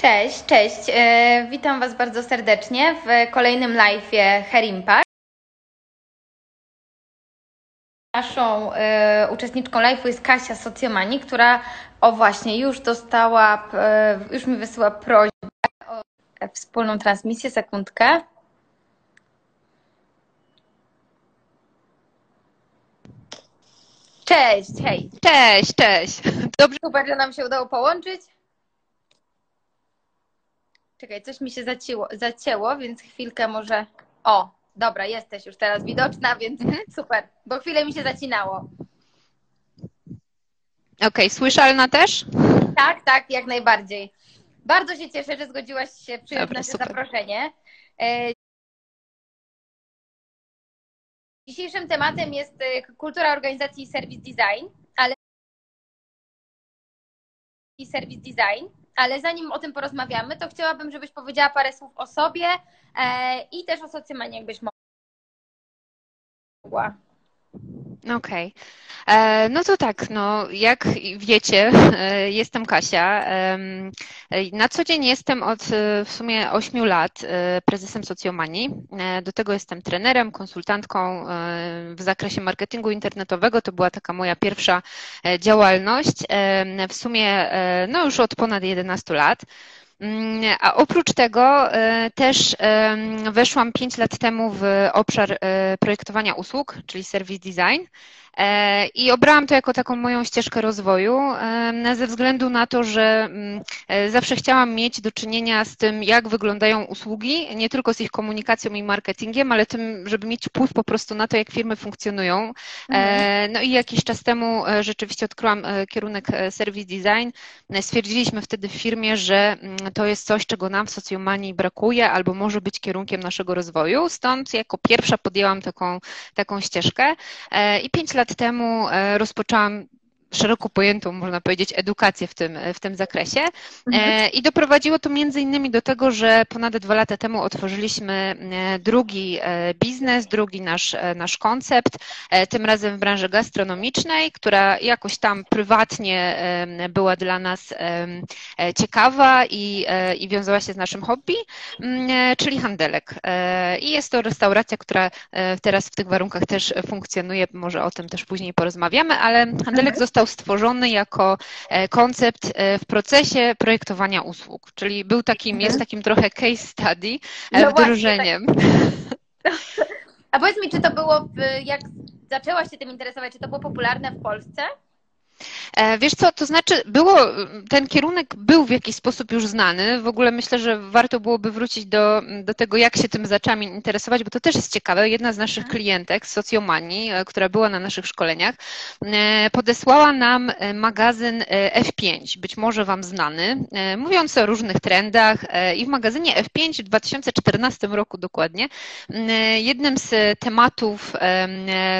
Cześć, cześć. E, witam Was bardzo serdecznie w kolejnym live'ie Herimpact. Naszą e, uczestniczką live'u jest Kasia Socjomani, która o właśnie już dostała, e, już mi wysyła prośbę o wspólną transmisję. Sekundkę. Cześć, hej. Cześć, cześć. Dobrze, super, że nam się udało połączyć. Czekaj, coś mi się zacięło, zacięło, więc chwilkę może. O, dobra, jesteś już teraz widoczna, więc super, bo chwilę mi się zacinało. Okej, słyszalna też? Tak, tak, jak najbardziej. Bardzo się cieszę, że zgodziłaś się przyjąć Dobra, nasze super. zaproszenie. E, Dzisiejszym tematem jest e, kultura organizacji i service design, ale i service design, ale zanim o tym porozmawiamy, to chciałabym, żebyś powiedziała parę słów o sobie e, i też o socjomanii, jakbyś mogła. Okej. E, No to tak, no jak wiecie, e, jestem Kasia. Na co dzień jestem od e, w sumie 8 lat prezesem socjomanii. Do tego jestem trenerem, konsultantką w zakresie marketingu internetowego. To była taka moja pierwsza działalność. W sumie no już od ponad 11 lat. Mm, A oprócz tego e, też em, weszłam 5 lat temu w obszar e, projektowania usług, czyli service design. E, I obrałam to jako taką moją ścieżkę rozwoju, ze względu na to, że mm, e, zawsze chciałam mieć do czynienia z tym, jak wyglądają usługi, nie tylko z ich komunikacją i marketingiem, ale tym, żeby mieć wpływ po prostu na to, jak firmy funkcjonują. E, No i jakiś czas temu rzeczywiście odkryłam kierunek service design. Stwierdziliśmy wtedy w firmie, że mm, to jest coś, czego nam w socjomanii brakuje, albo może być kierunkiem naszego rozwoju. Stąd jako pierwsza podjęłam taką, taką ścieżkę i pięć lat temu e, rozpoczęłam szeroko pojętą, można powiedzieć, edukację w tym, w tym zakresie. E, I doprowadziło to między innymi do tego, że ponad dwa lata temu otworzyliśmy e, drugi e, biznes, drugi nasz, nasz koncept, tym razem w branży gastronomicznej, która jakoś tam prywatnie była dla nas ciekawa i, i wiązała się z naszym hobby, mm, czyli handelek. I jest to restauracja, która teraz w tych warunkach też funkcjonuje, może o tym też później porozmawiamy, ale handelek został stworzony jako e, koncept e, w procesie projektowania usług, czyli był takim, Mhm. jest takim trochę case study e, No właśnie, wdrożeniem. A powiedz mi, czy to było, w, jak zaczęłaś się tym interesować, czy to było popularne w Polsce? E, Wiesz co, to znaczy było, ten kierunek był w jakiś sposób już znany. W ogóle myślę, że warto byłoby wrócić do, do tego, jak się tym zaczęłam interesować, bo to też jest ciekawe. Jedna z naszych klientek z socjomanii, e, która była na naszych szkoleniach, e, podesłała nam magazyn e, F5, być może Wam znany, mówiący o różnych trendach i w magazynie F5 w 2014 roku dokładnie jednym z tematów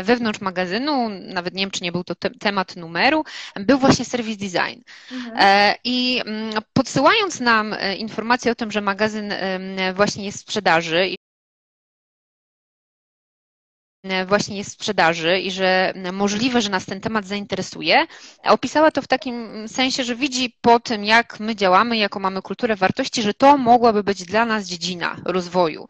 wewnątrz magazynu, nawet nie wiem, czy nie był to te, temat numeru, był właśnie service design. E, I mm, podsyłając nam e, informację o tym, że magazyn właśnie jest w sprzedaży właśnie jest w sprzedaży i że możliwe, że nas ten temat zainteresuje. Opisała to w takim sensie, że widzi po tym, jak my działamy, jaką mamy kulturę wartości, że to mogłaby być dla nas dziedzina rozwoju.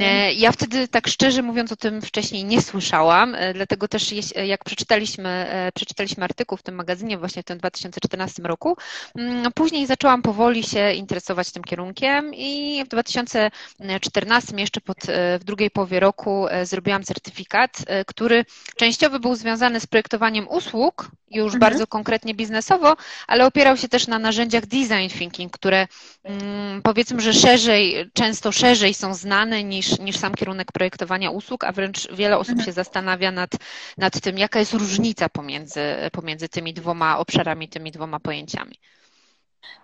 E, Ja wtedy tak szczerze mówiąc o tym wcześniej nie słyszałam, e, dlatego też jak przeczytaliśmy, e, przeczytaliśmy artykuł w tym magazynie właśnie w tym 2014 roku, mm, później zaczęłam powoli się interesować tym kierunkiem i w 2014 jeszcze pod, e, w drugiej połowie roku e, zrobiłam certyfikat, e, który częściowo był związany z projektowaniem usług, już Mhm. bardzo konkretnie biznesowo, ale opierał się też na narzędziach design thinking, które mm, powiedzmy, że szerzej, często szerzej są znane niż, niż sam kierunek projektowania usług, a wręcz wiele osób się zastanawia nad, nad tym, jaka jest różnica pomiędzy, pomiędzy tymi dwoma obszarami, tymi dwoma pojęciami.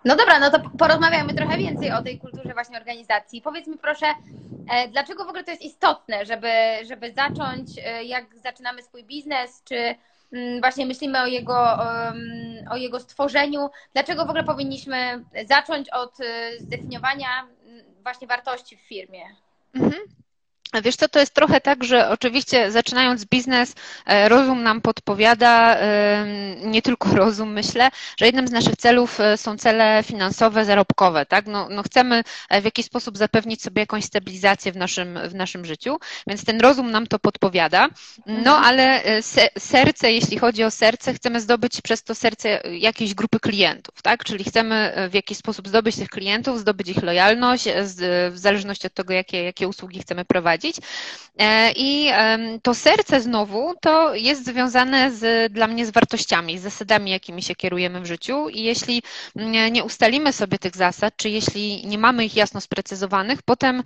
No dobra, no to porozmawiamy trochę więcej o tej kulturze właśnie organizacji. Powiedz mi proszę, e, dlaczego w ogóle to jest istotne, żeby, żeby zacząć, e, jak zaczynamy swój biznes, czy mm, właśnie myślimy o jego, o jego stworzeniu, dlaczego w ogóle powinniśmy zacząć od e, zdefiniowania mm, właśnie wartości w firmie? Mhm. Wiesz co, to jest trochę tak, że oczywiście zaczynając biznes, e, rozum nam podpowiada, e, nie tylko rozum myślę, że jednym z naszych celów e, są cele finansowe, zarobkowe, tak? No, no chcemy w jakiś sposób zapewnić sobie jakąś stabilizację w naszym, w naszym życiu, więc ten rozum nam to podpowiada, no mhm. ale serce, jeśli chodzi o serce, chcemy zdobyć przez to serce jakiejś grupy klientów, tak? Czyli chcemy w jakiś sposób zdobyć tych klientów, zdobyć ich lojalność, w zależności od tego, jakie, jakie usługi chcemy prowadzić. E, I to serce znowu to jest związane z, dla mnie z wartościami, z zasadami, jakimi się kierujemy w życiu. I jeśli nie ustalimy sobie tych zasad, czy jeśli nie mamy ich jasno sprecyzowanych, potem,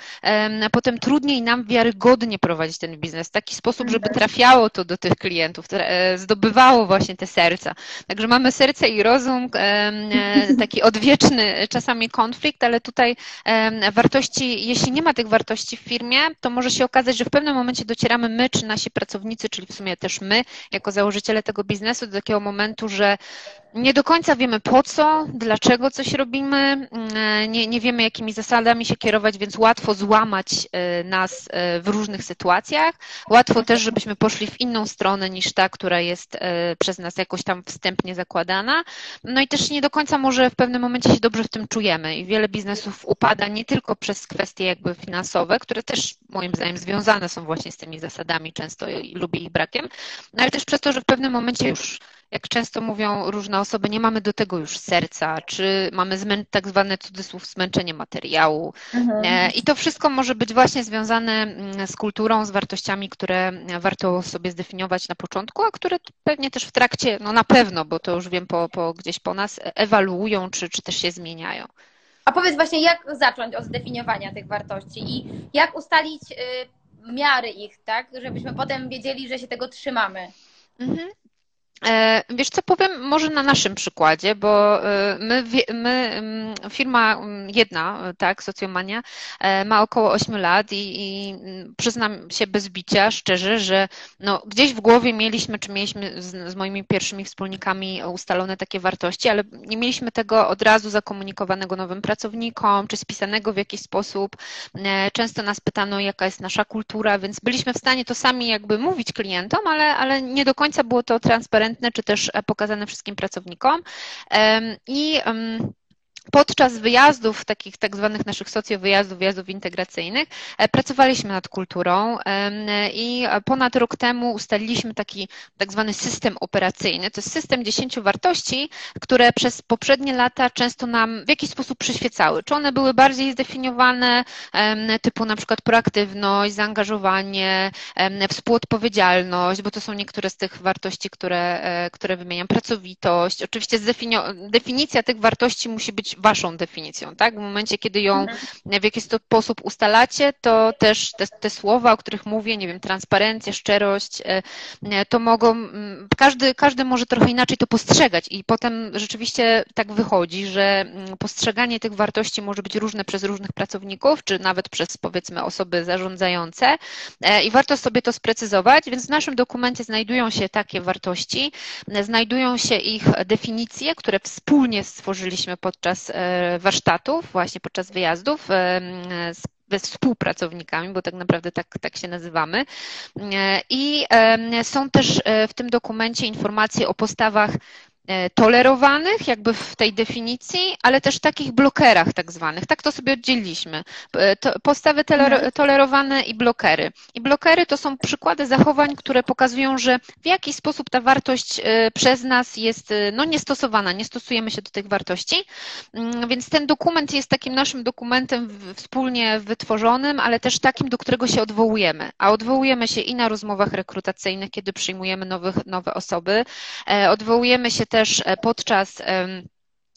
potem trudniej nam wiarygodnie prowadzić ten biznes w taki sposób, żeby mhm. trafiało to do tych klientów, e, zdobywało właśnie te serca. Także mamy serce i rozum, e, taki odwieczny czasami konflikt, ale tutaj wartości, jeśli nie ma tych wartości w firmie, to może się okazać, że w pewnym momencie docieramy my, czy nasi pracownicy, czyli w sumie też my, jako założyciele tego biznesu, do takiego momentu, że nie do końca wiemy po co, dlaczego coś robimy, mm, nie, nie wiemy, jakimi zasadami się kierować, więc łatwo złamać e, nas e, w różnych sytuacjach. Łatwo też, żebyśmy poszli w inną stronę niż ta, która jest e, przez nas jakoś tam wstępnie zakładana. No i też nie do końca może w pewnym momencie się dobrze w tym czujemy i wiele biznesów upada nie tylko przez kwestie jakby finansowe, które też moim zdaniem związane są właśnie z tymi zasadami często i ich brakiem, no ale też przez to, że w pewnym momencie już jak często mówią różne osoby, nie mamy do tego już serca, czy mamy zmę- tak zwane cudzysłów zmęczenie materiału. Mhm. E, I to wszystko może być właśnie związane mm, z kulturą, z wartościami, które warto sobie zdefiniować na początku, a które pewnie też w trakcie, no na pewno, bo to już wiem po, po gdzieś po nas, ewaluują, czy, czy też się zmieniają. A powiedz właśnie, jak zacząć od zdefiniowania tych wartości i jak ustalić y, miary ich, tak, żebyśmy potem wiedzieli, że się tego trzymamy? Mhm. E, wiesz co, powiem może na naszym przykładzie, bo e, my, my mm, firma mm, jedna, tak, Socjomania, e, ma około 8 lat i, i, mm, przyznam się bez bicia szczerze, że no, gdzieś w głowie mieliśmy, czy mieliśmy z, z, moimi pierwszymi wspólnikami ustalone takie wartości, ale nie mieliśmy tego od razu zakomunikowanego nowym pracownikom, czy spisanego w jakiś sposób. Często nas pytano, jaka jest nasza kultura, więc byliśmy w stanie to sami jakby mówić klientom, ale, ale nie do końca było to transparentne transparentne, czy też e, pokazane wszystkim pracownikom. I podczas wyjazdów, takich tak zwanych naszych socjowyjazdów, wyjazdów integracyjnych, e, pracowaliśmy nad kulturą i ponad rok temu ustaliliśmy taki tak zwany system operacyjny. To jest system dziesięciu wartości, które przez poprzednie lata często nam w jakiś sposób przyświecały. Czy one były bardziej zdefiniowane, typu na przykład proaktywność, zaangażowanie, współodpowiedzialność, bo to są niektóre z tych wartości, które, e, które wymieniam, pracowitość. Oczywiście definicja tych wartości musi być waszą definicją, tak? W momencie, kiedy ją mhm. w jakiś sposób ustalacie, to też te, te słowa, o których mówię, nie wiem, transparencja, szczerość, e, e, to mogą, każdy, każdy może trochę inaczej to postrzegać i potem rzeczywiście tak wychodzi, że postrzeganie tych wartości może być różne przez różnych pracowników, czy nawet przez powiedzmy osoby zarządzające e, i warto sobie to sprecyzować, więc w naszym dokumencie znajdują się takie wartości, znajdują się ich definicje, które wspólnie stworzyliśmy podczas E, warsztatów, właśnie podczas wyjazdów e, ze współpracownikami, bo tak naprawdę tak, tak się nazywamy. E, I są też w tym dokumencie informacje o postawach tolerowanych, jakby w tej definicji, ale też takich blokerach tak zwanych. Tak to sobie oddzieliliśmy. E, postawy mhm. tolerowane i blokery. I blokery to są przykłady zachowań, które pokazują, że w jakiś sposób ta wartość e, przez nas jest no, niestosowana, nie stosujemy się do tych wartości. Mm, więc ten dokument jest takim naszym dokumentem wspólnie wytworzonym, ale też takim, do którego się odwołujemy. A odwołujemy się i na rozmowach rekrutacyjnych, kiedy przyjmujemy nowych, nowe osoby, odwołujemy się też też e, podczas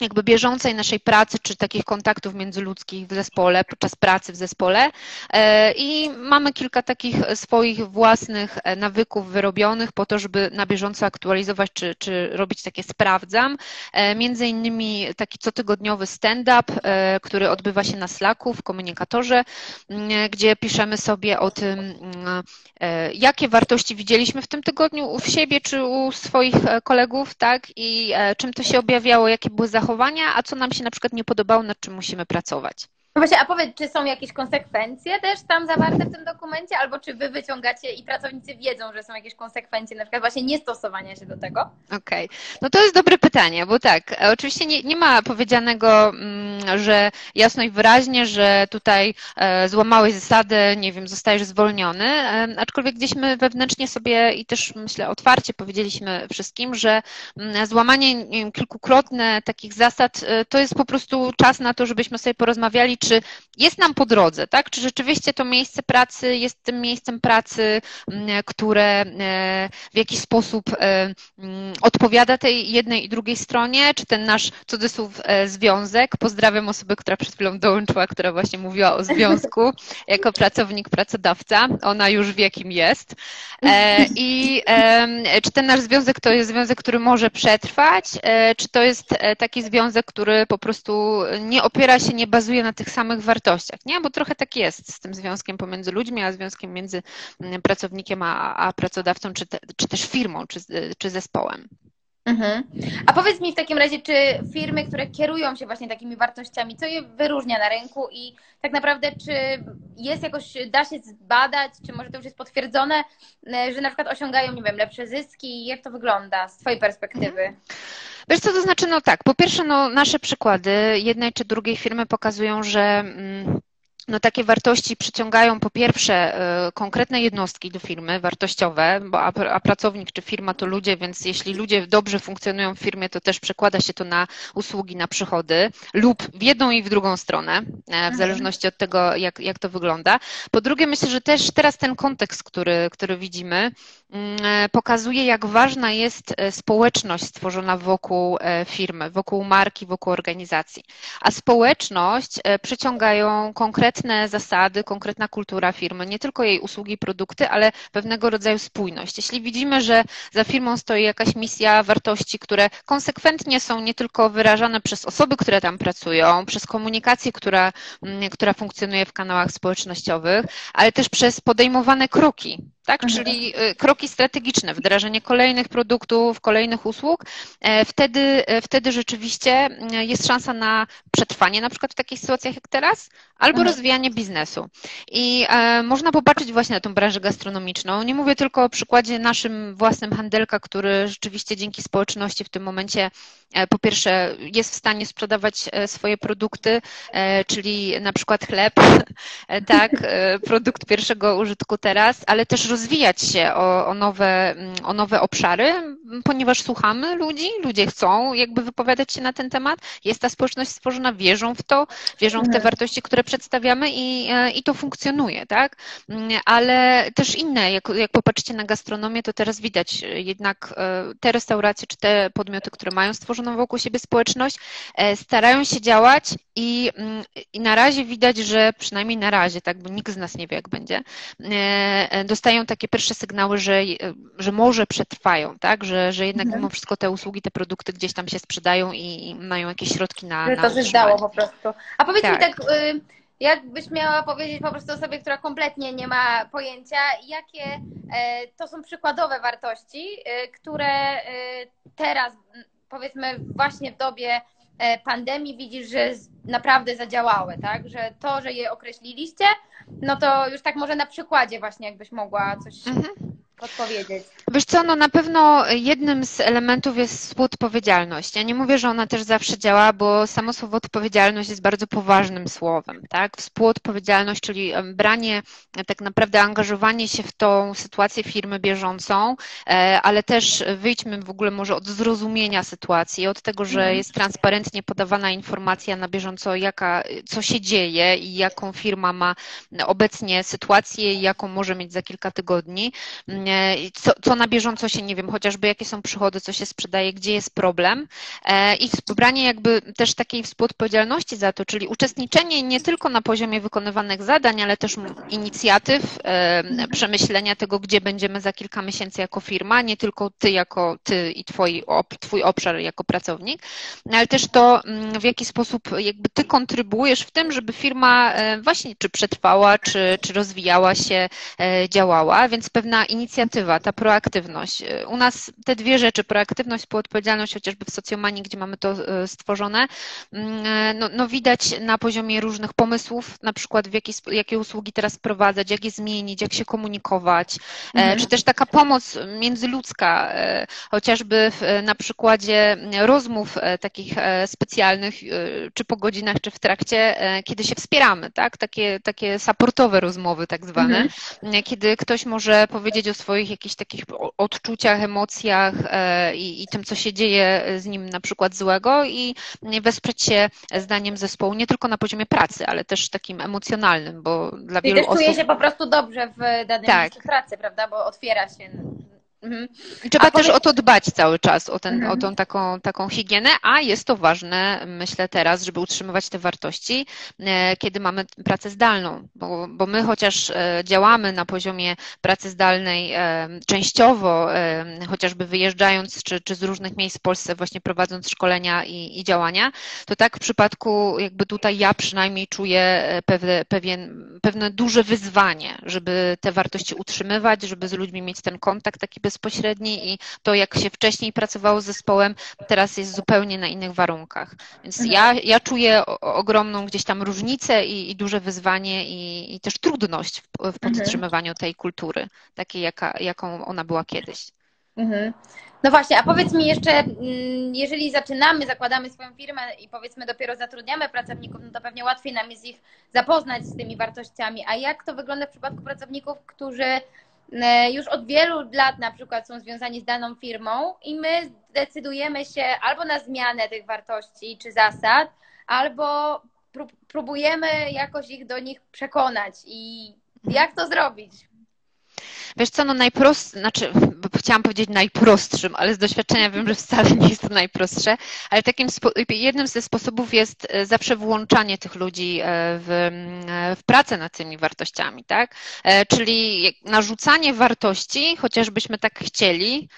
jakby bieżącej naszej pracy, czy takich kontaktów międzyludzkich w zespole, podczas pracy w zespole. E, I mamy kilka takich swoich własnych e, nawyków wyrobionych po to, żeby na bieżąco aktualizować, czy, czy robić takie sprawdzam. E, między innymi taki cotygodniowy stand-up, który odbywa się na Slacku w komunikatorze, gdzie piszemy sobie o tym, jakie wartości widzieliśmy w tym tygodniu w siebie, czy u swoich kolegów, tak, i czym to się objawiało, jakie były zachowania, zachowania, a co nam się na przykład nie podobało, nad czym musimy pracować. No właśnie, a powiedz, czy są jakieś konsekwencje też tam zawarte w tym dokumencie, albo czy wy wyciągacie i pracownicy wiedzą, że są jakieś konsekwencje, na przykład właśnie niestosowania się do tego? Okej, okay. no to jest dobre pytanie, bo tak, oczywiście nie, nie ma powiedzianego, mm, że jasno i wyraźnie, że tutaj e, złamałeś zasady, nie wiem, zostajesz zwolniony, e, aczkolwiek gdzieś my wewnętrznie sobie i też myślę otwarcie powiedzieliśmy wszystkim, że mm, złamanie wiem, kilkukrotne takich zasad e, to jest po prostu czas na to, żebyśmy sobie porozmawiali, czy jest nam po drodze, tak? Czy rzeczywiście to miejsce pracy jest tym miejscem pracy, mm, które e, w jakiś sposób e, mm, odpowiada tej jednej i drugiej stronie, czy ten nasz cudzysłów e, związek. Pozdrawiam osobę, która przed chwilą dołączyła, która właśnie mówiła o związku jako pracownik, pracodawca. Ona już wie, kim jest. I czy ten nasz związek to jest związek, który może przetrwać, czy to jest taki związek, który po prostu nie opiera się, nie bazuje na tych samych wartościach, nie? Bo trochę tak jest z tym związkiem pomiędzy ludźmi, a związkiem między mm, pracownikiem a, a pracodawcą, czy, te, czy też firmą, czy, czy zespołem. Mhm. A powiedz mi w takim razie, czy firmy, które kierują się właśnie takimi wartościami, co je wyróżnia na rynku i tak naprawdę, czy jest jakoś, da się zbadać, czy może to już jest potwierdzone, e, że na przykład osiągają, nie wiem, lepsze zyski? Jak to wygląda z Twojej perspektywy? Mhm. Wiesz co, to znaczy, no tak, po pierwsze, no nasze przykłady jednej czy drugiej firmy pokazują, że mm, no takie wartości przyciągają po pierwsze y, konkretne jednostki do firmy, wartościowe, bo a, a, pracownik czy firma to ludzie, więc jeśli ludzie dobrze funkcjonują w firmie, to też przekłada się to na usługi, na przychody lub w jedną i w drugą stronę, e, w mhm. zależności od tego, jak, jak to wygląda. Po drugie, myślę, że też teraz ten kontekst, który, który widzimy, mm, e, pokazuje, jak ważna jest e, społeczność stworzona wokół firmy, wokół marki, wokół organizacji. A społeczność przyciągają konkretne konkretne zasady, konkretna kultura firmy, nie tylko jej usługi, produkty, ale pewnego rodzaju spójność. Jeśli widzimy, że za firmą stoi jakaś misja, wartości, które konsekwentnie są nie tylko wyrażane przez osoby, które tam pracują, przez komunikację, która, mm, która funkcjonuje w kanałach społecznościowych, ale też przez podejmowane kroki, tak? Mhm. Czyli y, kroki strategiczne, wdrażanie kolejnych produktów, kolejnych usług, e, wtedy, e, wtedy rzeczywiście e, jest szansa na przetrwanie na przykład w takich sytuacjach jak teraz, albo mhm. rozwijanie biznesu. I można popatrzeć właśnie na tą branżę gastronomiczną. Nie mówię tylko o przykładzie naszym własnym handelka, który rzeczywiście dzięki społeczności w tym momencie po pierwsze jest w stanie sprzedawać swoje produkty, czyli na przykład chleb, tak, produkt pierwszego użytku teraz, ale też rozwijać się o, o, nowe, o nowe obszary, ponieważ słuchamy ludzi, ludzie chcą jakby wypowiadać się na ten temat. Jest ta społeczność stworzona, wierzą w to, wierzą w te mhm. wartości, które przedstawiamy i, e, i to funkcjonuje, tak? Ale też inne, jak, jak popatrzycie na gastronomię, to teraz widać jednak e, te restauracje czy te podmioty, które mają stworzoną wokół siebie społeczność, e, starają się działać i, i na razie widać, że przynajmniej na razie, tak, bo nikt z nas nie wie, jak będzie, dostają takie pierwsze sygnały, że, że może przetrwają, tak? Że, że jednak mhm. mimo wszystko te usługi, te produkty gdzieś tam się sprzedają i, mają jakieś środki na. Że to się zdało po prostu. A powiedz tak. mi tak. Y, jakbyś miała powiedzieć po prostu osobie, która kompletnie nie ma pojęcia, jakie e, to są przykładowe wartości, y, które y, teraz, powiedzmy, właśnie w dobie pandemii widzisz, że naprawdę zadziałały, tak? Że to, że je określiliście, no to już tak może na przykładzie właśnie jakbyś mogła coś mhm odpowiedzieć? Wiesz co, no na pewno jednym z elementów jest współodpowiedzialność. Ja nie mówię, że ona też zawsze działa, bo samo słowo odpowiedzialność jest bardzo poważnym słowem, tak? Współodpowiedzialność, czyli branie, tak naprawdę angażowanie się w tą sytuację firmy bieżącą, e, ale też wyjdźmy w ogóle może od zrozumienia sytuacji, od tego, że mhm. jest transparentnie podawana informacja na bieżąco, jaka, co się dzieje i jaką firma ma obecnie sytuację i jaką może mieć za kilka tygodni co, co na bieżąco się, nie wiem, chociażby jakie są przychody, co się sprzedaje, gdzie jest problem. E, i branie jakby też takiej współodpowiedzialności za to, czyli uczestniczenie nie tylko na poziomie wykonywanych zadań, ale też inicjatyw, e, przemyślenia tego, gdzie będziemy za kilka miesięcy jako firma, nie tylko ty jako ty i twoi, twój obszar jako pracownik, ale też to, mm, w jaki sposób jakby ty kontrybuujesz w tym, żeby firma e, właśnie czy przetrwała, czy, czy rozwijała się, działała, więc pewna inicjatywa inicjatywa, ta proaktywność. U nas te dwie rzeczy, proaktywność, współodpowiedzialność, chociażby w socjomanii, gdzie mamy to stworzone, mm, no, no widać na poziomie różnych pomysłów, na przykład w jakie, jakie usługi teraz wprowadzać, jak je zmienić, jak się komunikować, mhm. czy też taka pomoc międzyludzka, chociażby na przykładzie rozmów takich specjalnych, czy po godzinach, czy w trakcie, kiedy się wspieramy, tak? Takie, takie supportowe rozmowy tak zwane, mhm. kiedy ktoś może powiedzieć o swoich jakichś takich odczuciach, emocjach e, i, i tym, co się dzieje z nim na przykład złego i wesprzeć się zdaniem zespołu nie tylko na poziomie pracy, ale też takim emocjonalnym, bo dla Czyli wielu też czuje się po prostu dobrze w danym tak. pracy, prawda? Bo otwiera się Mhm. Trzeba a też powiedz... o to dbać cały czas, o, ten, mhm. o tą taką, taką higienę, a jest to ważne, myślę teraz, żeby utrzymywać te wartości, e, kiedy mamy pracę zdalną, bo, bo my chociaż e, działamy na poziomie pracy zdalnej e, częściowo, chociażby wyjeżdżając czy, czy z różnych miejsc w Polsce, właśnie prowadząc szkolenia i, i działania, to tak w przypadku jakby tutaj ja przynajmniej czuję pewne, pewien, pewne duże wyzwanie, żeby te wartości utrzymywać, żeby z ludźmi mieć ten kontakt taki bez bezpośredni i to, jak się wcześniej pracowało z zespołem, teraz jest zupełnie na innych warunkach. Więc mhm. ja, ja czuję ogromną gdzieś tam różnicę i, i duże wyzwanie i, i, też trudność w, w mhm. podtrzymywaniu tej kultury, takiej, jaka, jaką ona była kiedyś. Mhm. No właśnie, a powiedz mi jeszcze, mm, jeżeli zaczynamy, zakładamy swoją firmę i powiedzmy dopiero zatrudniamy pracowników, no to pewnie łatwiej nam jest ich zapoznać z tymi wartościami. A jak to wygląda w przypadku pracowników, którzy już od wielu lat na przykład są związani z daną firmą i my decydujemy się albo na zmianę tych wartości czy zasad, albo próbujemy jakoś ich do nich przekonać. I jak to zrobić? Wiesz co, no najprostszy, znaczy chciałam powiedzieć najprostszym, ale z doświadczenia wiem, że wcale nie jest to najprostsze, ale takim jednym ze sposobów jest e, zawsze włączanie tych ludzi e, w, e, w pracę nad tymi wartościami, tak? Czyli narzucanie wartości, chociażbyśmy tak chcieli,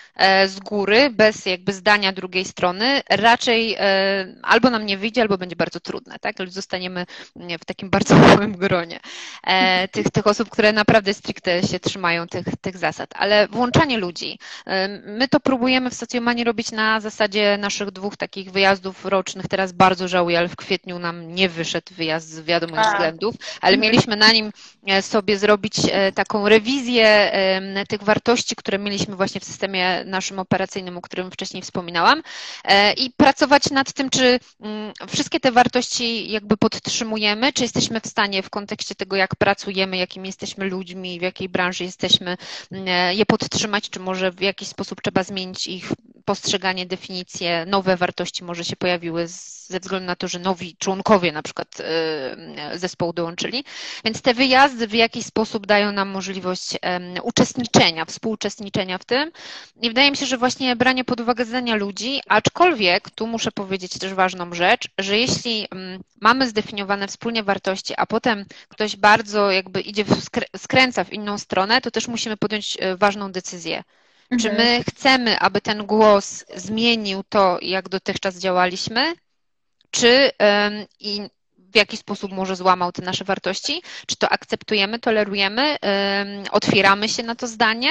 z góry, bez jakby zdania drugiej strony, raczej albo nam nie wyjdzie, albo będzie bardzo trudne, tak? Zostaniemy w takim bardzo małym gronie tych, tych osób, które naprawdę stricte się trzymają tych tych, tych zasad, ale włączanie ludzi. My to próbujemy w Socjomanii robić na zasadzie naszych dwóch takich wyjazdów rocznych. Teraz bardzo żałuję, ale w kwietniu nam nie wyszedł wyjazd z wiadomych A. względów, ale mieliśmy na nim e, sobie zrobić e, taką rewizję tych wartości, które mieliśmy właśnie w systemie naszym operacyjnym, o którym wcześniej wspominałam e, i pracować nad tym, czy mm, wszystkie te wartości jakby podtrzymujemy, czy jesteśmy w stanie w kontekście tego, jak pracujemy, jakimi jesteśmy ludźmi, w jakiej branży jesteśmy, E, je podtrzymać, czy może w jakiś sposób trzeba zmienić ich postrzeganie, definicje, nowe wartości może się pojawiły ze względu na to, że nowi członkowie na przykład e, zespołu dołączyli. Więc te wyjazdy w jakiś sposób dają nam możliwość uczestniczenia, współuczestniczenia w tym. I wydaje mi się, że właśnie branie pod uwagę zdania ludzi, aczkolwiek tu muszę powiedzieć też ważną rzecz, że jeśli mamy zdefiniowane wspólnie wartości, a potem ktoś bardzo jakby idzie, skręca w inną stronę, to też musimy podjąć e, ważną decyzję. Czy mhm. my chcemy, aby ten głos zmienił to, jak dotychczas działaliśmy, czy i w jaki sposób może złamał te nasze wartości, czy to akceptujemy, tolerujemy, otwieramy się na to zdanie,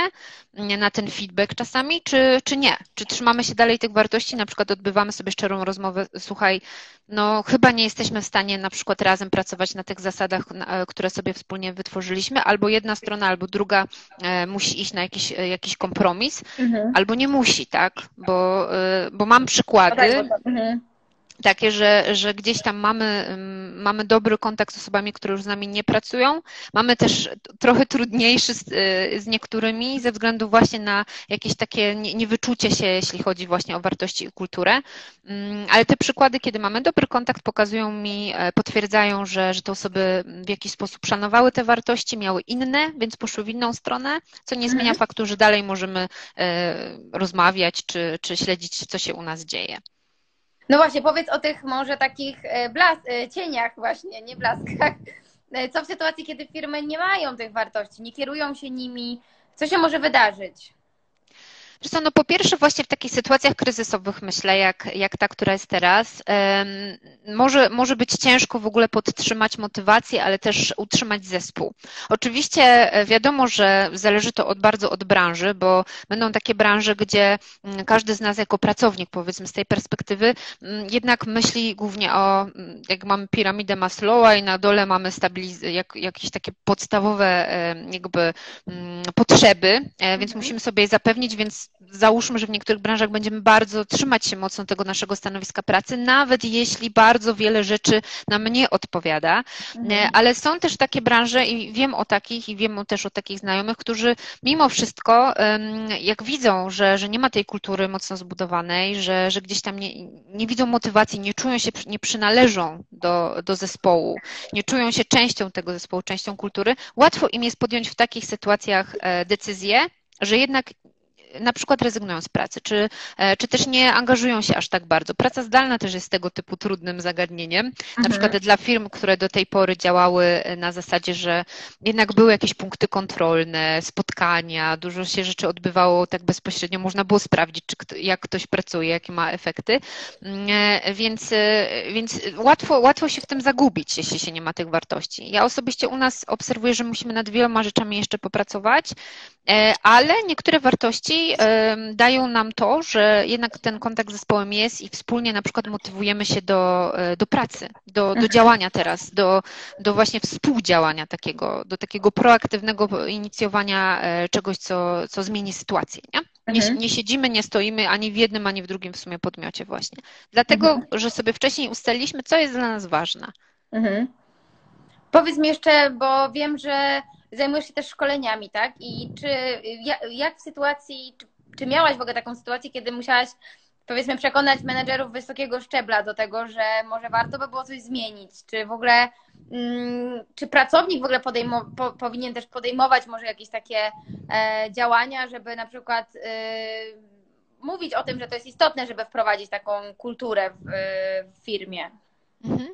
na ten feedback czasami, czy, czy nie? Czy trzymamy się dalej tych wartości, na przykład odbywamy sobie szczerą rozmowę, słuchaj, no chyba nie jesteśmy w stanie na przykład razem pracować na tych zasadach, które sobie wspólnie wytworzyliśmy, albo jedna strona, albo druga e, musi iść na jakiś, e, jakiś kompromis, mhm. albo nie musi, tak? Bo, e, bo mam przykłady. No tak, bo to, mhm takie, że, że gdzieś tam mamy, mamy dobry kontakt z osobami, które już z nami nie pracują. Mamy też trochę trudniejszy z, z niektórymi ze względu właśnie na jakieś takie niewyczucie się, jeśli chodzi właśnie o wartości i kulturę. Mm, ale te przykłady, kiedy mamy dobry kontakt, pokazują mi, e, potwierdzają, że, że te osoby w jakiś sposób szanowały te wartości, miały inne, więc poszły w inną stronę, co nie zmienia mhm. faktu, że dalej możemy e, rozmawiać czy, czy śledzić, co się u nas dzieje. No właśnie, powiedz o tych może takich e, blas e, cieniach właśnie, nie blaskach. E, co w sytuacji, kiedy firmy nie mają tych wartości, nie kierują się nimi, co się może wydarzyć? Wiesz co, no po pierwsze właśnie w takich sytuacjach kryzysowych myślę, jak, jak ta, która jest teraz, może, może być ciężko w ogóle podtrzymać motywację, ale też utrzymać zespół. Oczywiście e, wiadomo, że zależy to od, bardzo od branży, bo będą takie branże, gdzie mm, każdy z nas jako pracownik, powiedzmy z tej perspektywy, mm, jednak myśli głównie o, mm, jak mamy piramidę Maslowa i na dole mamy stabiliz- jak, jakieś takie podstawowe jakby potrzeby, e, więc mhm. musimy sobie je zapewnić, więc załóżmy, że w niektórych branżach będziemy bardzo trzymać się mocno tego naszego stanowiska pracy, nawet jeśli bardzo wiele rzeczy nam nie odpowiada, mhm. E, ale są też takie branże i wiem o takich i wiem też o takich znajomych, którzy mimo wszystko, jak widzą, że, że nie ma tej kultury mocno zbudowanej, że, że gdzieś tam nie, nie widzą motywacji, nie czują się, nie przynależą do, do zespołu, nie czują się częścią tego zespołu, częścią kultury, łatwo im jest podjąć w takich sytuacjach e, decyzję, że jednak na przykład rezygnują z pracy, czy, e, czy też nie angażują się aż tak bardzo. Praca zdalna też jest tego typu trudnym zagadnieniem. Mhm. Na przykład dla firm, które do tej pory działały na zasadzie, że jednak były jakieś punkty kontrolne, spotkania, dużo się rzeczy odbywało tak bezpośrednio, można było sprawdzić, czy, jak ktoś pracuje, jakie ma efekty, mm, e, więc, e, więc łatwo, łatwo się w tym zagubić, jeśli się nie ma tych wartości. Ja osobiście u nas obserwuję, że musimy nad wieloma rzeczami jeszcze popracować, ale niektóre wartości dają nam to, że jednak ten kontakt z zespołem jest i wspólnie na przykład motywujemy się do, e, do pracy, do, do mhm. działania teraz, do, do właśnie współdziałania takiego, do takiego proaktywnego inicjowania e, czegoś, co, co zmieni sytuację. Nie? Nie, mhm. nie, siedzimy, nie stoimy ani w jednym, ani w drugim w sumie podmiocie właśnie. Dlatego, mhm. że sobie wcześniej ustaliliśmy, co jest dla nas ważne. Mhm. Powiedz mi jeszcze, bo wiem, że zajmujesz się też szkoleniami, tak? I czy jak w sytuacji, czy, czy miałaś w ogóle taką sytuację, kiedy musiałaś powiedzmy przekonać menedżerów wysokiego szczebla do tego, że może warto by było coś zmienić, czy w ogóle mm, czy pracownik w ogóle podejmo, po, powinien też podejmować może jakieś takie e, działania, żeby na przykład e, mówić o tym, że to jest istotne, żeby wprowadzić taką kulturę w, e, w firmie? Mhm.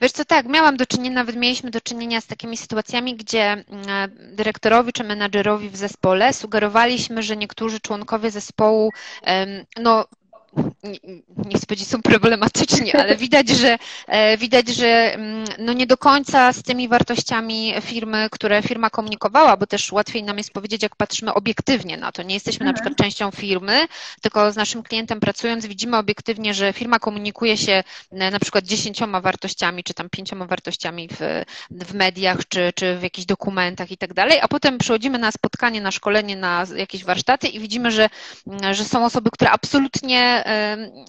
Wiesz co, tak, miałam do czynienia, nawet mieliśmy do czynienia z takimi sytuacjami, gdzie mm, dyrektorowi czy menadżerowi w zespole sugerowaliśmy, że niektórzy członkowie zespołu no, nie, chcę powiedzieć, są problematyczni, ale widać, że e, widać, że mm, no nie do końca z tymi wartościami firmy, które firma komunikowała, bo też łatwiej nam jest powiedzieć, jak patrzymy obiektywnie na to. Nie jesteśmy mhm. na przykład częścią firmy, tylko z naszym klientem pracując widzimy obiektywnie, że firma komunikuje się e, na przykład dziesięcioma wartościami, czy tam pięcioma wartościami w, w mediach, czy, czy w jakichś dokumentach i tak dalej, a potem przychodzimy na spotkanie, na szkolenie, na jakieś warsztaty i widzimy, że, że są osoby, które absolutnie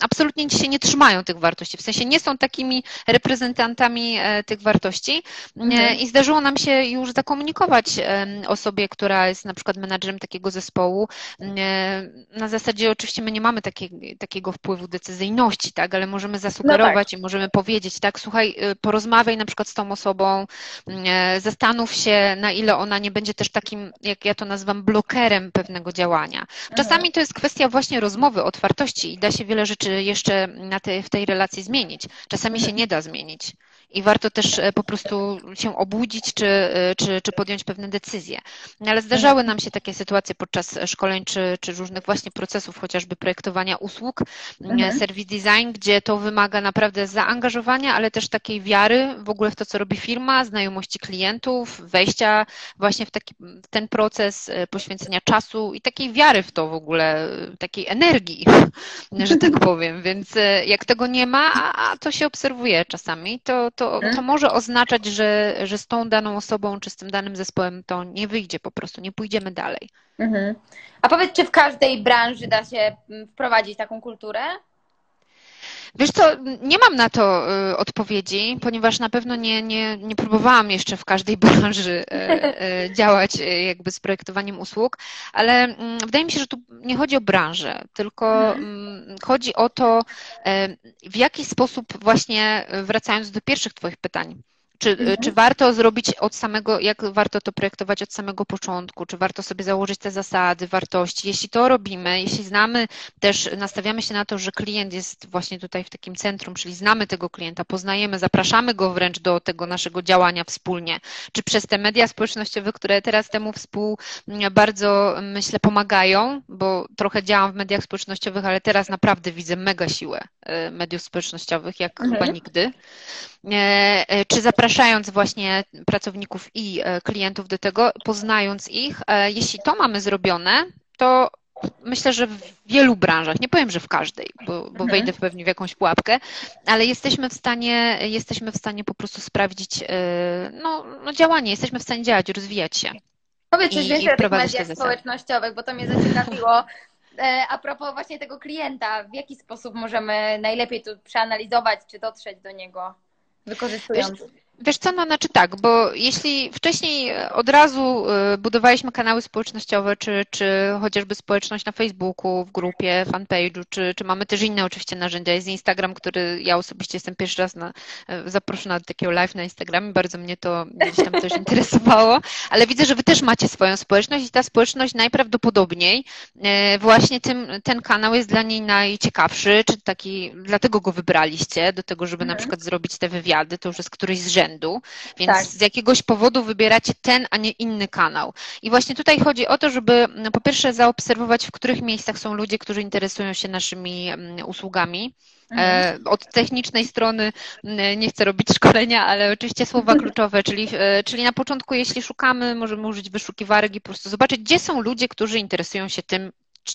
absolutnie się nie trzymają tych wartości, w sensie nie są takimi reprezentantami e, tych wartości mhm. i zdarzyło nam się już zakomunikować osobie, która jest na przykład menadżerem takiego zespołu. Na zasadzie oczywiście my nie mamy takiej, takiego wpływu decyzyjności, tak, ale możemy zasugerować no tak. i możemy powiedzieć, tak, słuchaj, porozmawiaj na przykład z tą osobą, e, zastanów się, na ile ona nie będzie też takim, jak ja to nazywam, blokerem pewnego działania. Mhm. Czasami to jest kwestia właśnie rozmowy, otwartości da się wiele rzeczy jeszcze na w tej relacji zmienić. Czasami się nie da zmienić i warto też e, po prostu się obudzić czy, e, czy, czy podjąć pewne decyzje. No, ale zdarzały nam się takie sytuacje podczas szkoleń czy, czy różnych właśnie procesów, chociażby projektowania usług, mhm. service design, gdzie to wymaga naprawdę zaangażowania, ale też takiej wiary w ogóle w to, co robi firma, znajomości klientów, wejścia właśnie w taki, w ten proces, e, poświęcenia czasu i takiej wiary w to w ogóle, takiej energii, że tak powiem. Więc jak tego nie ma, a to się obserwuje czasami, to, to to, to może oznaczać, że, że z tą daną osobą czy z tym danym zespołem to nie wyjdzie po prostu, nie pójdziemy dalej. Mhm. A powiedz, czy w każdej branży da się mm, wprowadzić taką kulturę? Wiesz co, nie mam na to y, odpowiedzi, ponieważ na pewno nie, nie, nie próbowałam jeszcze w każdej branży y, y, działać jakby z projektowaniem usług, ale mm, wydaje mi się, że tu nie chodzi o branżę, tylko mhm. Mm, chodzi o to, w jaki sposób właśnie, wracając do pierwszych Twoich pytań, Czy, mhm. czy warto zrobić od samego, jak warto to projektować od samego początku? Czy warto sobie założyć te zasady, wartości? Jeśli to robimy, jeśli znamy też, nastawiamy się na to, że klient jest właśnie tutaj w takim centrum, czyli znamy tego klienta, poznajemy, zapraszamy go wręcz do tego naszego działania wspólnie, czy przez te media społecznościowe, które teraz temu współ bardzo, myślę, pomagają, bo trochę działam w mediach społecznościowych, ale teraz naprawdę widzę mega siłę e, mediów społecznościowych, jak mhm. chyba nigdy. E, e, czy zapraszając właśnie pracowników i klientów do tego, poznając ich, jeśli to mamy zrobione, to myślę, że w wielu branżach, nie powiem, że w każdej, bo, bo mhm. wejdę pewnie w jakąś pułapkę, ale jesteśmy w stanie, jesteśmy w stanie po prostu sprawdzić no, no działanie, jesteśmy w stanie działać, rozwijać się. Powiedz coś więcej o tych mediach społecznościowych, bo to mnie zaciekawiło. E, a propos właśnie tego klienta, w jaki sposób możemy najlepiej tu przeanalizować, czy dotrzeć do niego, wykorzystując? Wiesz, Wiesz co, no znaczy tak, bo jeśli wcześniej od razu y, budowaliśmy kanały społecznościowe, czy, czy chociażby społeczność na Facebooku, w grupie, fanpage'u, czy, czy mamy też inne oczywiście narzędzia, jest Instagram, który ja osobiście jestem pierwszy raz na, y, zaproszona do takiego live na Instagramie, bardzo mnie to gdzieś tam też interesowało, ale widzę, że wy też macie swoją społeczność i ta społeczność najprawdopodobniej właśnie tym, ten kanał jest dla niej najciekawszy, czy taki, dlatego go wybraliście, do tego, żeby mhm. na przykład zrobić te wywiady, to już jest któryś z rzędu rzędu, więc tak. z jakiegoś powodu wybieracie ten, a nie inny kanał. I właśnie tutaj chodzi o to, żeby no, po pierwsze zaobserwować, w których miejscach są ludzie, którzy interesują się naszymi mm, usługami. E, mhm. Od technicznej strony mm, nie chcę robić szkolenia, ale oczywiście słowa kluczowe, czyli, e, czyli na początku, jeśli szukamy, możemy użyć wyszukiwarek i po prostu zobaczyć, gdzie są ludzie, którzy interesują się tym,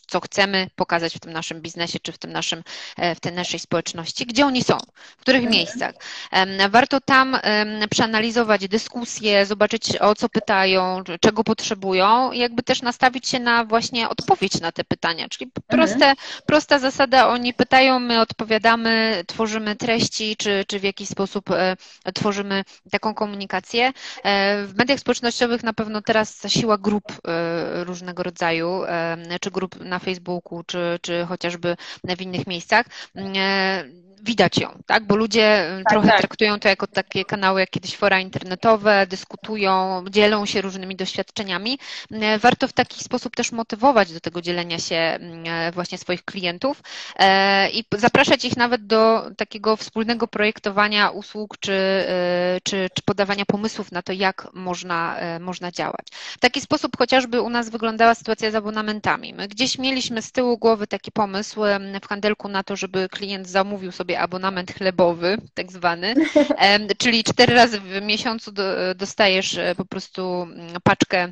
co chcemy pokazać w tym naszym biznesie, czy w tym naszym, e, w tej naszej społeczności, gdzie oni są, w których mhm. miejscach. Warto tam przeanalizować dyskusje, zobaczyć o co pytają, czego potrzebują i jakby też nastawić się na właśnie odpowiedź na te pytania, czyli proste, mhm. prosta zasada, oni pytają, my odpowiadamy, tworzymy treści, czy, czy w jakiś sposób e, tworzymy taką komunikację. E, w mediach społecznościowych na pewno teraz siła grup różnego rodzaju, czy grup na Facebooku, czy, czy chociażby w innych miejscach, e, widać ją, tak? Bo ludzie tak, trochę tak. traktują to jako takie kanały, jak kiedyś fora internetowe, dyskutują, dzielą się różnymi doświadczeniami. E, warto w taki sposób też motywować do tego dzielenia się e, właśnie swoich klientów i zapraszać ich nawet do takiego wspólnego projektowania usług czy, czy, czy podawania pomysłów na to, jak można, można działać. W taki sposób chociażby u nas wyglądała sytuacja z abonamentami. My gdzieś gdzieś mieliśmy z tyłu głowy taki pomysł w handelku na to, żeby klient zamówił sobie abonament chlebowy, tak zwany, czyli cztery razy w miesiącu dostajesz e, po prostu mm, paczkę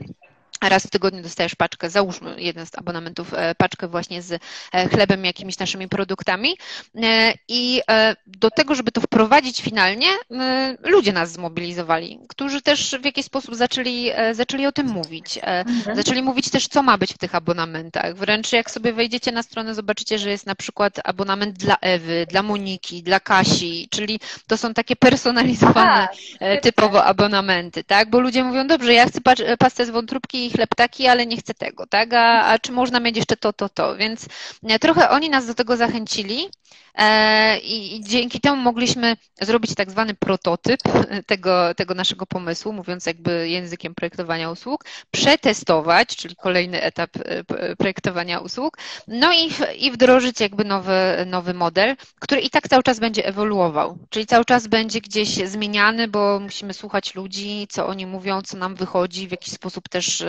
Raz w tygodniu dostajesz paczkę, załóżmy jeden z abonamentów, e, paczkę właśnie z e, chlebem, jakimiś naszymi produktami. E, I do tego, żeby to wprowadzić finalnie, ludzie nas zmobilizowali, którzy też w jakiś sposób zaczęli, zaczęli o tym mówić. Mhm. Zaczęli mówić też, co ma być w tych abonamentach. Wręcz jak sobie wejdziecie na stronę, zobaczycie, że jest na przykład abonament dla Ewy, dla Moniki, dla Kasi, czyli to są takie personalizowane typowo abonamenty, tak? Bo ludzie mówią, dobrze, ja chcę pastę z wątróbki i chleb taki, ale nie chcę tego, tak? A, a czy można mieć jeszcze to, to, to? Więc e, trochę oni nas do tego zachęcili e, i, i dzięki temu mogliśmy zrobić tak zwany prototyp tego, tego naszego pomysłu, mówiąc jakby językiem projektowania usług, przetestować, czyli kolejny etap e, projektowania usług, no i, i wdrożyć jakby nowy, nowy model, który i tak cały czas będzie ewoluował, czyli cały czas będzie gdzieś zmieniany, bo musimy słuchać ludzi, co oni mówią, co nam wychodzi, w jakiś sposób też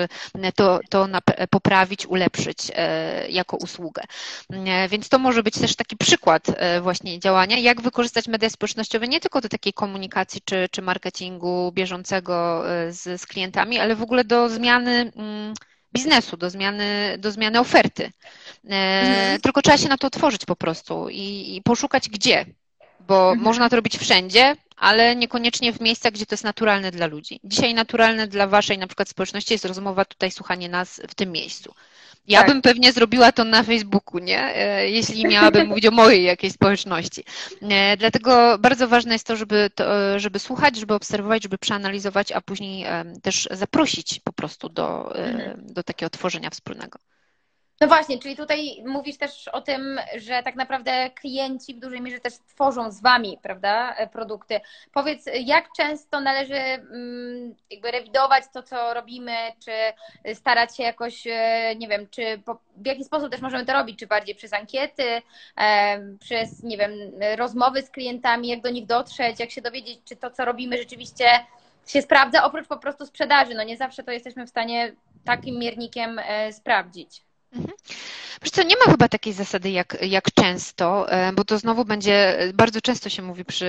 to, to poprawić, ulepszyć e, jako usługę. E, więc to może być też taki przykład e, właśnie działania, jak wykorzystać media społecznościowe nie tylko do takiej komunikacji czy, czy marketingu bieżącego z, z klientami, ale w ogóle do zmiany mm, biznesu, do zmiany, do zmiany oferty. Mhm. Tylko trzeba się na to otworzyć po prostu i, i poszukać gdzie, bo mhm. można to robić wszędzie, ale niekoniecznie w miejscach, gdzie to jest naturalne dla ludzi. Dzisiaj naturalne dla waszej na przykład społeczności jest rozmowa, tutaj słuchanie nas w tym miejscu. Ja tak. bym pewnie zrobiła to na Facebooku, nie? E, jeśli miałabym mówić o mojej jakiejś społeczności. E, dlatego bardzo ważne jest to, żeby, to, żeby słuchać, żeby obserwować, żeby przeanalizować, a później też zaprosić po prostu do, mhm. do takiego tworzenia wspólnego. No właśnie, czyli tutaj mówisz też o tym, że tak naprawdę klienci w dużej mierze też tworzą z Wami, prawda, produkty. Powiedz, jak często należy mm, jakby rewidować to, co robimy, czy starać się jakoś, e, nie wiem, czy w jaki sposób też możemy to robić, czy bardziej przez ankiety, przez, nie wiem, rozmowy z klientami, jak do nich dotrzeć, jak się dowiedzieć, czy to, co robimy rzeczywiście się sprawdza, oprócz po prostu sprzedaży. No nie zawsze to jesteśmy w stanie takim miernikiem e, sprawdzić. Mhm. Wiesz co, nie ma chyba takiej zasady jak, jak często, e, bo to znowu będzie, bardzo często się mówi przy,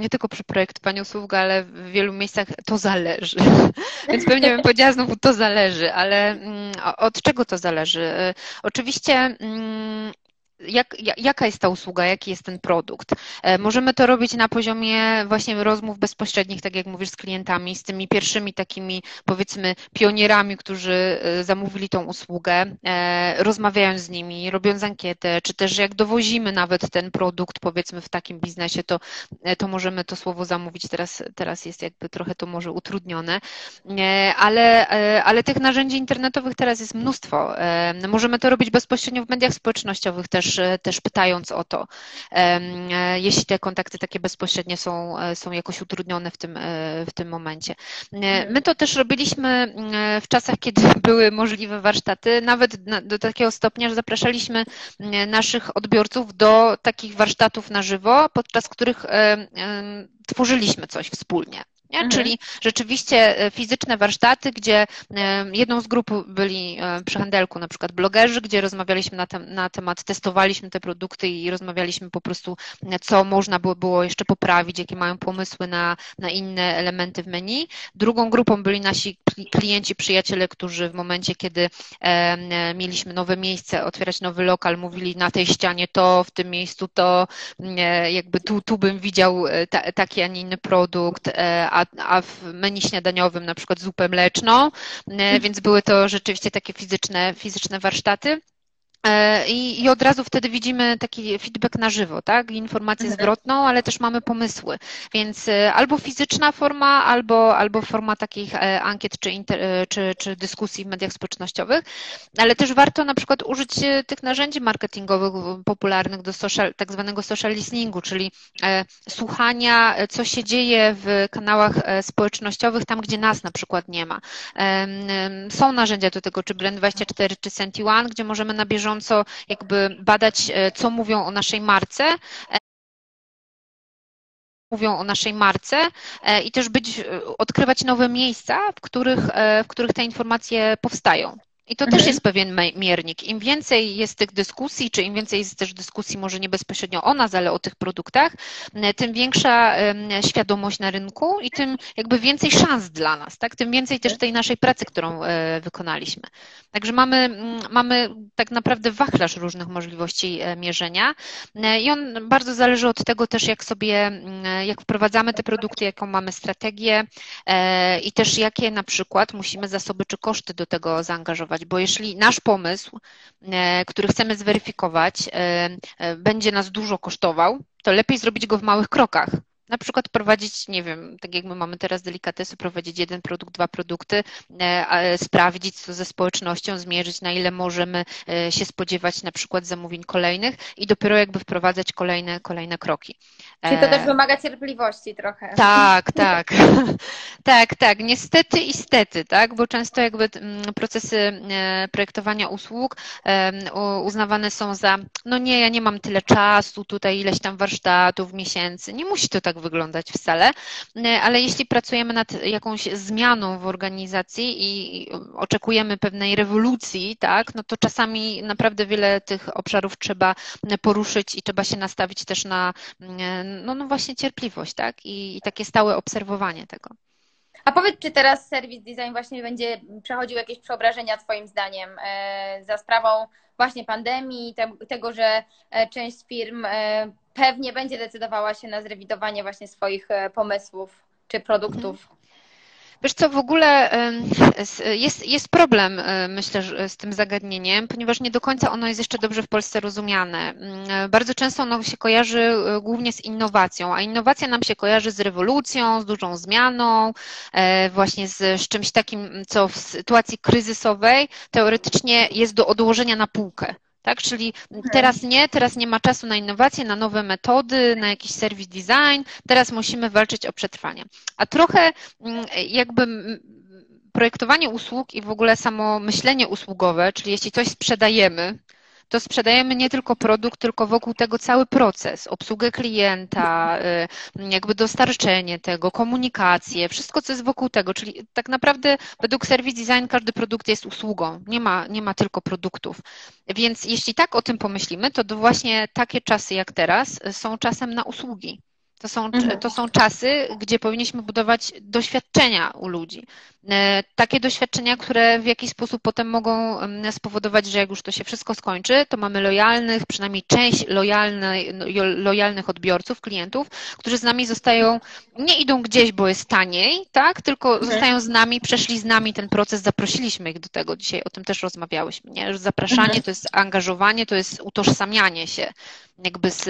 nie tylko przy projektowaniu usług, ale w wielu miejscach to zależy. Więc pewnie bym powiedziała znowu to zależy, ale mm, od czego to zależy? E, oczywiście mm, jak, jaka jest ta usługa, jaki jest ten produkt. E, możemy to robić na poziomie właśnie rozmów bezpośrednich, tak jak mówisz, z klientami, z tymi pierwszymi takimi, powiedzmy, pionierami, którzy e, zamówili tą usługę, e, rozmawiając z nimi, robiąc ankietę, czy też jak dowozimy nawet ten produkt, powiedzmy, w takim biznesie, to, to możemy to słowo zamówić. Teraz, teraz jest jakby trochę to może utrudnione, ale, ale tych narzędzi internetowych teraz jest mnóstwo. Możemy to robić bezpośrednio w mediach społecznościowych też, też, też pytając o to, jeśli te kontakty takie bezpośrednie są, są jakoś utrudnione w tym, w tym momencie. Mhm. My to też robiliśmy w czasach, kiedy były możliwe warsztaty, nawet do takiego stopnia, że zapraszaliśmy naszych odbiorców do takich warsztatów na żywo, podczas których tworzyliśmy coś wspólnie. Mhm. Czyli rzeczywiście e, fizyczne warsztaty, gdzie e, jedną z grup byli e, przy handelku na przykład blogerzy, gdzie rozmawialiśmy na, te, na temat, testowaliśmy te produkty i rozmawialiśmy po prostu, co można było, było jeszcze poprawić, jakie mają pomysły na, na inne elementy w menu. Drugą grupą byli nasi klienci, przyjaciele, którzy w momencie, kiedy mieliśmy nowe miejsce, otwierać nowy lokal, mówili na tej ścianie to, w tym miejscu to, jakby tu, tu bym widział ta, taki, a nie inny produkt, a a, w menu śniadaniowym na przykład zupę mleczną, e, więc były to rzeczywiście takie fizyczne, fizyczne warsztaty. E, I, I, od razu wtedy widzimy taki feedback na żywo, tak? Informację mhm. zwrotną, ale też mamy pomysły. Więc e, albo fizyczna forma, albo, albo forma takich e, ankiet czy, inter, czy, czy dyskusji w mediach społecznościowych, ale też warto na przykład użyć tych narzędzi marketingowych popularnych do social, tak zwanego social listeningu, czyli słuchania, co się dzieje w kanałach społecznościowych, tam gdzie nas na przykład nie ma. Są narzędzia do tego, czy Blend24, czy Senti1, gdzie możemy na bieżąco bieżąco jakby badać, e, co mówią o naszej marce e, mówią o naszej marce e, i też być, odkrywać nowe miejsca, w których, w których te informacje powstają. I to mhm. też jest pewien miernik. Im więcej jest tych dyskusji, czy im więcej jest też dyskusji, może nie bezpośrednio o nas, ale o tych produktach, tym większa świadomość na rynku i tym jakby więcej szans dla nas, tak? Tym więcej też tej naszej pracy, którą e, wykonaliśmy. Także mamy, mamy tak naprawdę wachlarz różnych możliwości e, mierzenia e, i on bardzo zależy od tego też, jak sobie, jak wprowadzamy te produkty, jaką mamy strategię i też jakie na przykład musimy zasoby czy koszty do tego zaangażować bo jeśli nasz pomysł, e, który chcemy zweryfikować, e, e, będzie nas dużo kosztował, to lepiej zrobić go w małych krokach na przykład prowadzić, nie wiem, tak jak my mamy teraz delikatesy, prowadzić jeden produkt, dwa produkty, e, sprawdzić co ze społecznością, zmierzyć na ile możemy e, się spodziewać na przykład zamówień kolejnych i dopiero jakby wprowadzać kolejne, kolejne kroki. Czyli to też e, wymaga cierpliwości trochę. Tak, tak. tak, tak. Niestety i stety, tak, bo często jakby mm, procesy projektowania usług uznawane są za, no nie, ja nie mam tyle czasu, tutaj ileś tam warsztatów, miesięcy. Nie musi to tak wyglądać wcale, e, ale jeśli pracujemy nad jakąś zmianą w organizacji i oczekujemy pewnej rewolucji, tak, no to czasami naprawdę wiele tych obszarów trzeba poruszyć i trzeba się nastawić też na e, no, no właśnie cierpliwość, tak, i, i takie stałe obserwowanie tego. A powiedz, czy teraz serwis design właśnie będzie przechodził jakieś przeobrażenia Twoim zdaniem e, za sprawą właśnie pandemii, tego, że część firm pewnie będzie decydowała się na zrewidowanie właśnie swoich e, pomysłów czy produktów. Wiesz co, w ogóle jest, jest problem, myślę, z tym zagadnieniem, ponieważ nie do końca ono jest jeszcze dobrze w Polsce rozumiane. Mm, bardzo często ono się kojarzy głównie z innowacją, a innowacja nam się kojarzy z rewolucją, z dużą zmianą, właśnie z, z czymś takim, co w sytuacji kryzysowej teoretycznie jest do odłożenia na półkę. Tak, czyli mhm. teraz nie, teraz nie ma czasu na innowacje, na nowe metody, na jakiś serwis design, teraz musimy walczyć o przetrwanie. A trochę mm, jakby projektowanie usług i w ogóle samo myślenie usługowe, czyli jeśli coś sprzedajemy, to sprzedajemy nie tylko produkt, tylko wokół tego cały proces, obsługę klienta, y, jakby dostarczenie tego, komunikację, wszystko, co jest wokół tego. Czyli tak naprawdę według Service Design każdy produkt jest usługą, nie ma, nie ma tylko produktów. Więc jeśli tak o tym pomyślimy, to właśnie takie czasy jak teraz są czasem na usługi. To są, mhm. to są czasy, gdzie powinniśmy budować doświadczenia u ludzi. E, takie doświadczenia, które w jakiś sposób potem mogą spowodować, że jak już to się wszystko skończy, to mamy lojalnych, przynajmniej część lojalnej, no, lojalnych odbiorców, klientów, którzy z nami zostają, nie idą gdzieś, bo jest taniej, tak, tylko mhm. zostają z nami, przeszli z nami ten proces, zaprosiliśmy ich do tego. Dzisiaj o tym też rozmawiałyśmy, nie? Zapraszanie mhm. to jest angażowanie, to jest utożsamianie się jakby z,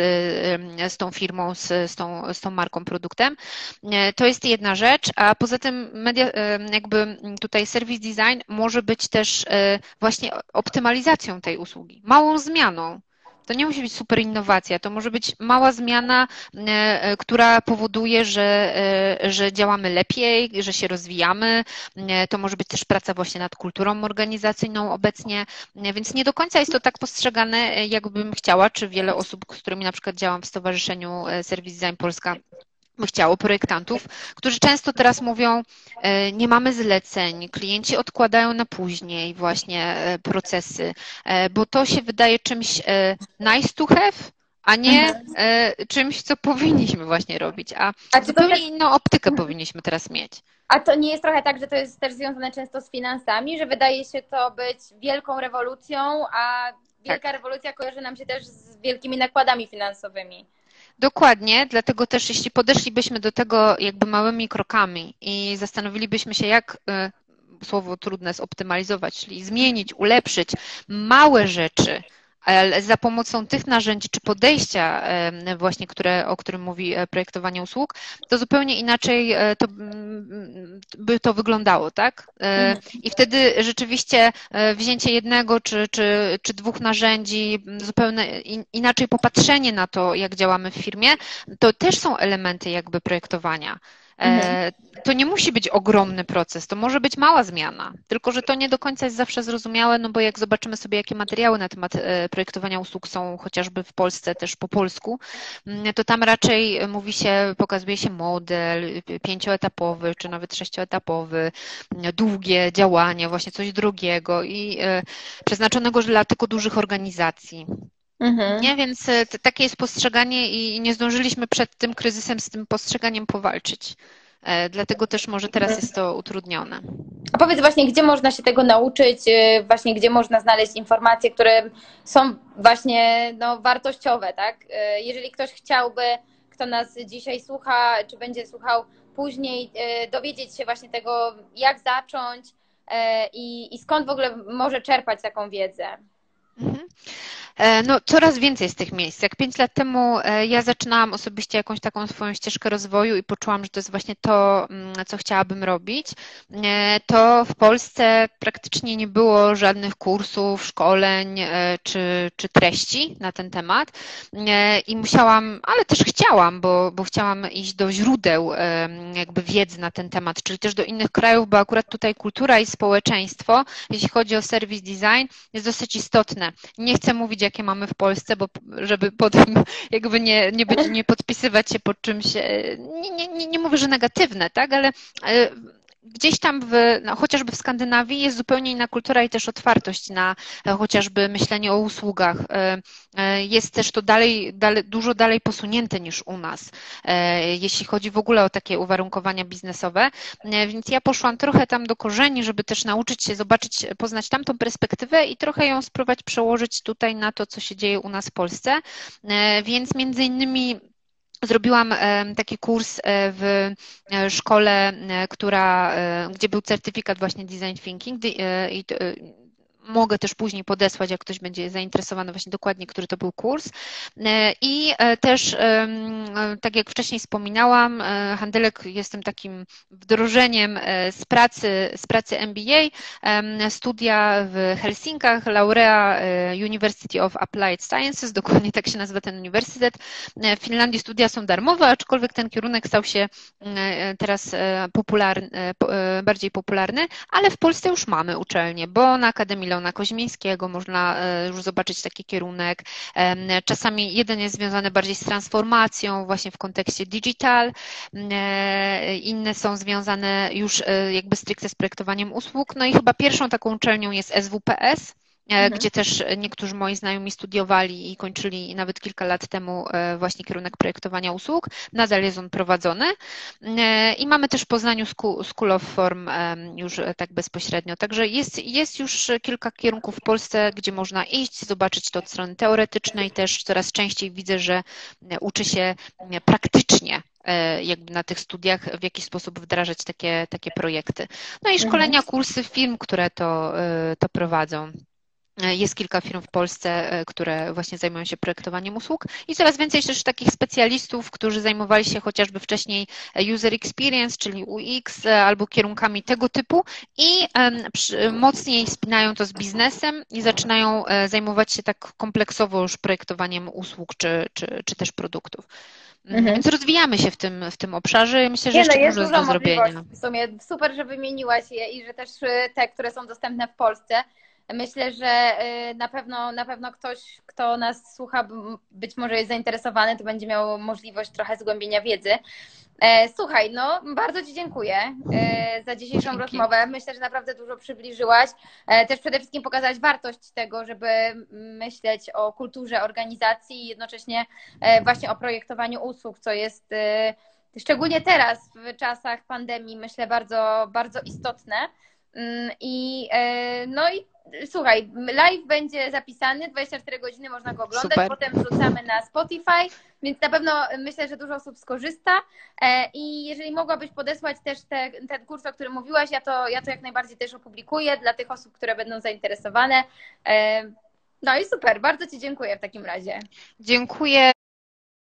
z tą firmą, z, z, tą, z tą marką, produktem. E, to jest jedna rzecz, a poza tym media, jakby tutaj service design może być też e, właśnie optymalizacją tej usługi, małą zmianą. To nie musi być super innowacja, to może być mała zmiana, e, która powoduje, że, że działamy lepiej, że się rozwijamy. To może być też praca właśnie nad kulturą organizacyjną obecnie, więc nie do końca jest to tak postrzegane, jakbym chciała, czy wiele osób, z którymi na przykład działam w Stowarzyszeniu Service Design Polska chciało projektantów, którzy często teraz mówią, e, nie mamy zleceń, klienci odkładają na później właśnie e, procesy, e, bo to się wydaje czymś nice to have, a nie mhm. czymś, co powinniśmy właśnie robić, a, a zupełnie też... inną optykę powinniśmy teraz mieć. A to nie jest trochę tak, że to jest też związane często z finansami, że wydaje się to być wielką rewolucją, a wielka tak. rewolucja kojarzy nam się też z wielkimi nakładami finansowymi. Dokładnie, dlatego też jeśli podeszlibyśmy do tego jakby małymi krokami i zastanowilibyśmy się, jak y, słowo trudne zoptymalizować, czyli zmienić, ulepszyć małe rzeczy, ale za pomocą tych narzędzi czy podejścia właśnie, które, o którym mówi e, projektowanie usług, to zupełnie inaczej e, to, by to wyglądało, tak? E. I wtedy rzeczywiście wzięcie jednego czy, czy, czy dwóch narzędzi, zupełnie inaczej popatrzenie na to, jak działamy w firmie, to też są elementy jakby projektowania. Mhm. E, to nie musi być ogromny proces, to może być mała zmiana, tylko że to nie do końca jest zawsze zrozumiałe, no bo jak zobaczymy sobie, jakie materiały na temat e, projektowania usług są chociażby w Polsce, też po polsku, mm, to tam raczej mówi się, pokazuje się model pięcioetapowy, czy nawet sześcioetapowy, długie działania, właśnie coś drugiego i e, przeznaczonego dla tylko dużych organizacji. Mhm. Nie, więc e, takie jest postrzeganie i nie zdążyliśmy przed tym kryzysem z tym postrzeganiem powalczyć. E, dlatego też może teraz jest to utrudnione. A powiedz właśnie, gdzie można się tego nauczyć, e, właśnie gdzie można znaleźć informacje, które są właśnie no, wartościowe, tak? Jeżeli ktoś chciałby, kto nas dzisiaj słucha, czy będzie słuchał później, dowiedzieć się właśnie tego, jak zacząć i, i skąd w ogóle może czerpać taką wiedzę. Mhm. E, no, coraz więcej z tych miejsc. Jak pięć lat temu e, ja zaczynałam osobiście jakąś taką swoją ścieżkę rozwoju i poczułam, że to jest właśnie to, mm, co chciałabym robić, e, to w Polsce praktycznie nie było żadnych kursów, szkoleń czy, czy treści na ten temat i musiałam, ale też chciałam, bo, bo chciałam iść do źródeł jakby wiedzy na ten temat, czyli też do innych krajów, bo akurat tutaj kultura i społeczeństwo, jeśli chodzi o service design, jest dosyć istotne. Nie chcę mówić jakie mamy w Polsce, bo żeby potem jakby nie, nie, być, nie podpisywać się pod czymś, e, nie, nie, nie, mówię, że negatywne, tak, ale e, gdzieś tam w, no, chociażby w Skandynawii jest zupełnie inna kultura i też otwartość na e, chociażby myślenie o usługach. E, e, jest też to dalej, dalej, dużo dalej posunięte niż u nas, jeśli chodzi w ogóle o takie uwarunkowania biznesowe. Więc ja poszłam trochę tam do korzeni, żeby też nauczyć się, zobaczyć, poznać tamtą perspektywę i trochę ją spróbować przełożyć tutaj na to, co się dzieje u nas w Polsce. Więc między innymi Zrobiłam taki kurs w szkole, która, gdzie był certyfikat właśnie design thinking mogę też później podesłać, jak ktoś będzie zainteresowany właśnie dokładnie, który to był kurs. E, I e, też, tak jak wcześniej wspominałam, e, Handelek jestem takim wdrożeniem z pracy, z pracy MBA, studia w Helsinkach, Laurea University of Applied Sciences, dokładnie tak się nazywa ten uniwersytet. W Finlandii studia są darmowe, aczkolwiek ten kierunek stał się teraz popularny, bardziej popularny, ale w Polsce już mamy uczelnie, bo na Akademii Leona Koźmińskiego można e, już zobaczyć taki kierunek. Czasami jeden jest związany bardziej z transformacją, właśnie w kontekście digital, e, inne są związane już e, jakby stricte z projektowaniem usług. No i chyba pierwszą taką uczelnią jest SWPS, mhm. gdzie też niektórzy moi znajomi studiowali i kończyli nawet kilka lat temu e, właśnie kierunek projektowania usług. Nadal jest on prowadzony. E, I mamy też w Poznaniu School of Form już tak bezpośrednio. Także jest, jest już kilka kierunków w Polsce, gdzie można iść, zobaczyć to od strony teoretycznej. Też coraz częściej widzę, że uczy się praktycznie jakby na tych studiach w jakiś sposób wdrażać takie, takie projekty. No i szkolenia, mhm. kursy, film, które to, to prowadzą. Jest kilka firm w Polsce, e, które właśnie zajmują się projektowaniem usług i coraz więcej też takich specjalistów, którzy zajmowali się chociażby wcześniej user experience, czyli UX e, albo kierunkami tego typu i mocniej spinają to z biznesem i zaczynają e, zajmować się tak kompleksowo już projektowaniem usług czy, czy, czy też produktów. Mhm. Więc rozwijamy się w tym, w tym obszarze i myślę, że Nie, jeszcze no, jest dużo do zrobienia. W sumie super, że wymieniłaś je i że też te, które są dostępne w Polsce, Myślę, że y, na pewno, na pewno ktoś, kto nas słucha, być może jest zainteresowany, to będzie miał możliwość trochę zgłębienia wiedzy. E, słuchaj, no bardzo Ci dziękuję e, za dzisiejszą Dzięki. rozmowę. Myślę, że naprawdę dużo przybliżyłaś. E, też przede wszystkim pokazałaś wartość tego, żeby myśleć o kulturze organizacji i jednocześnie właśnie o projektowaniu usług, co jest szczególnie teraz w czasach pandemii, myślę, bardzo, bardzo istotne. Mm, I, no i słuchaj, live będzie zapisany, 24 godziny można go oglądać, Super. potem wrzucamy na Spotify, więc na pewno myślę, że dużo osób skorzysta e, i jeżeli mogłabyś podesłać też te, ten kurs, o którym mówiłaś, ja to, ja to jak najbardziej też opublikuję dla tych osób, które będą zainteresowane. E, no i super, bardzo Ci dziękuję w takim razie. Dziękuję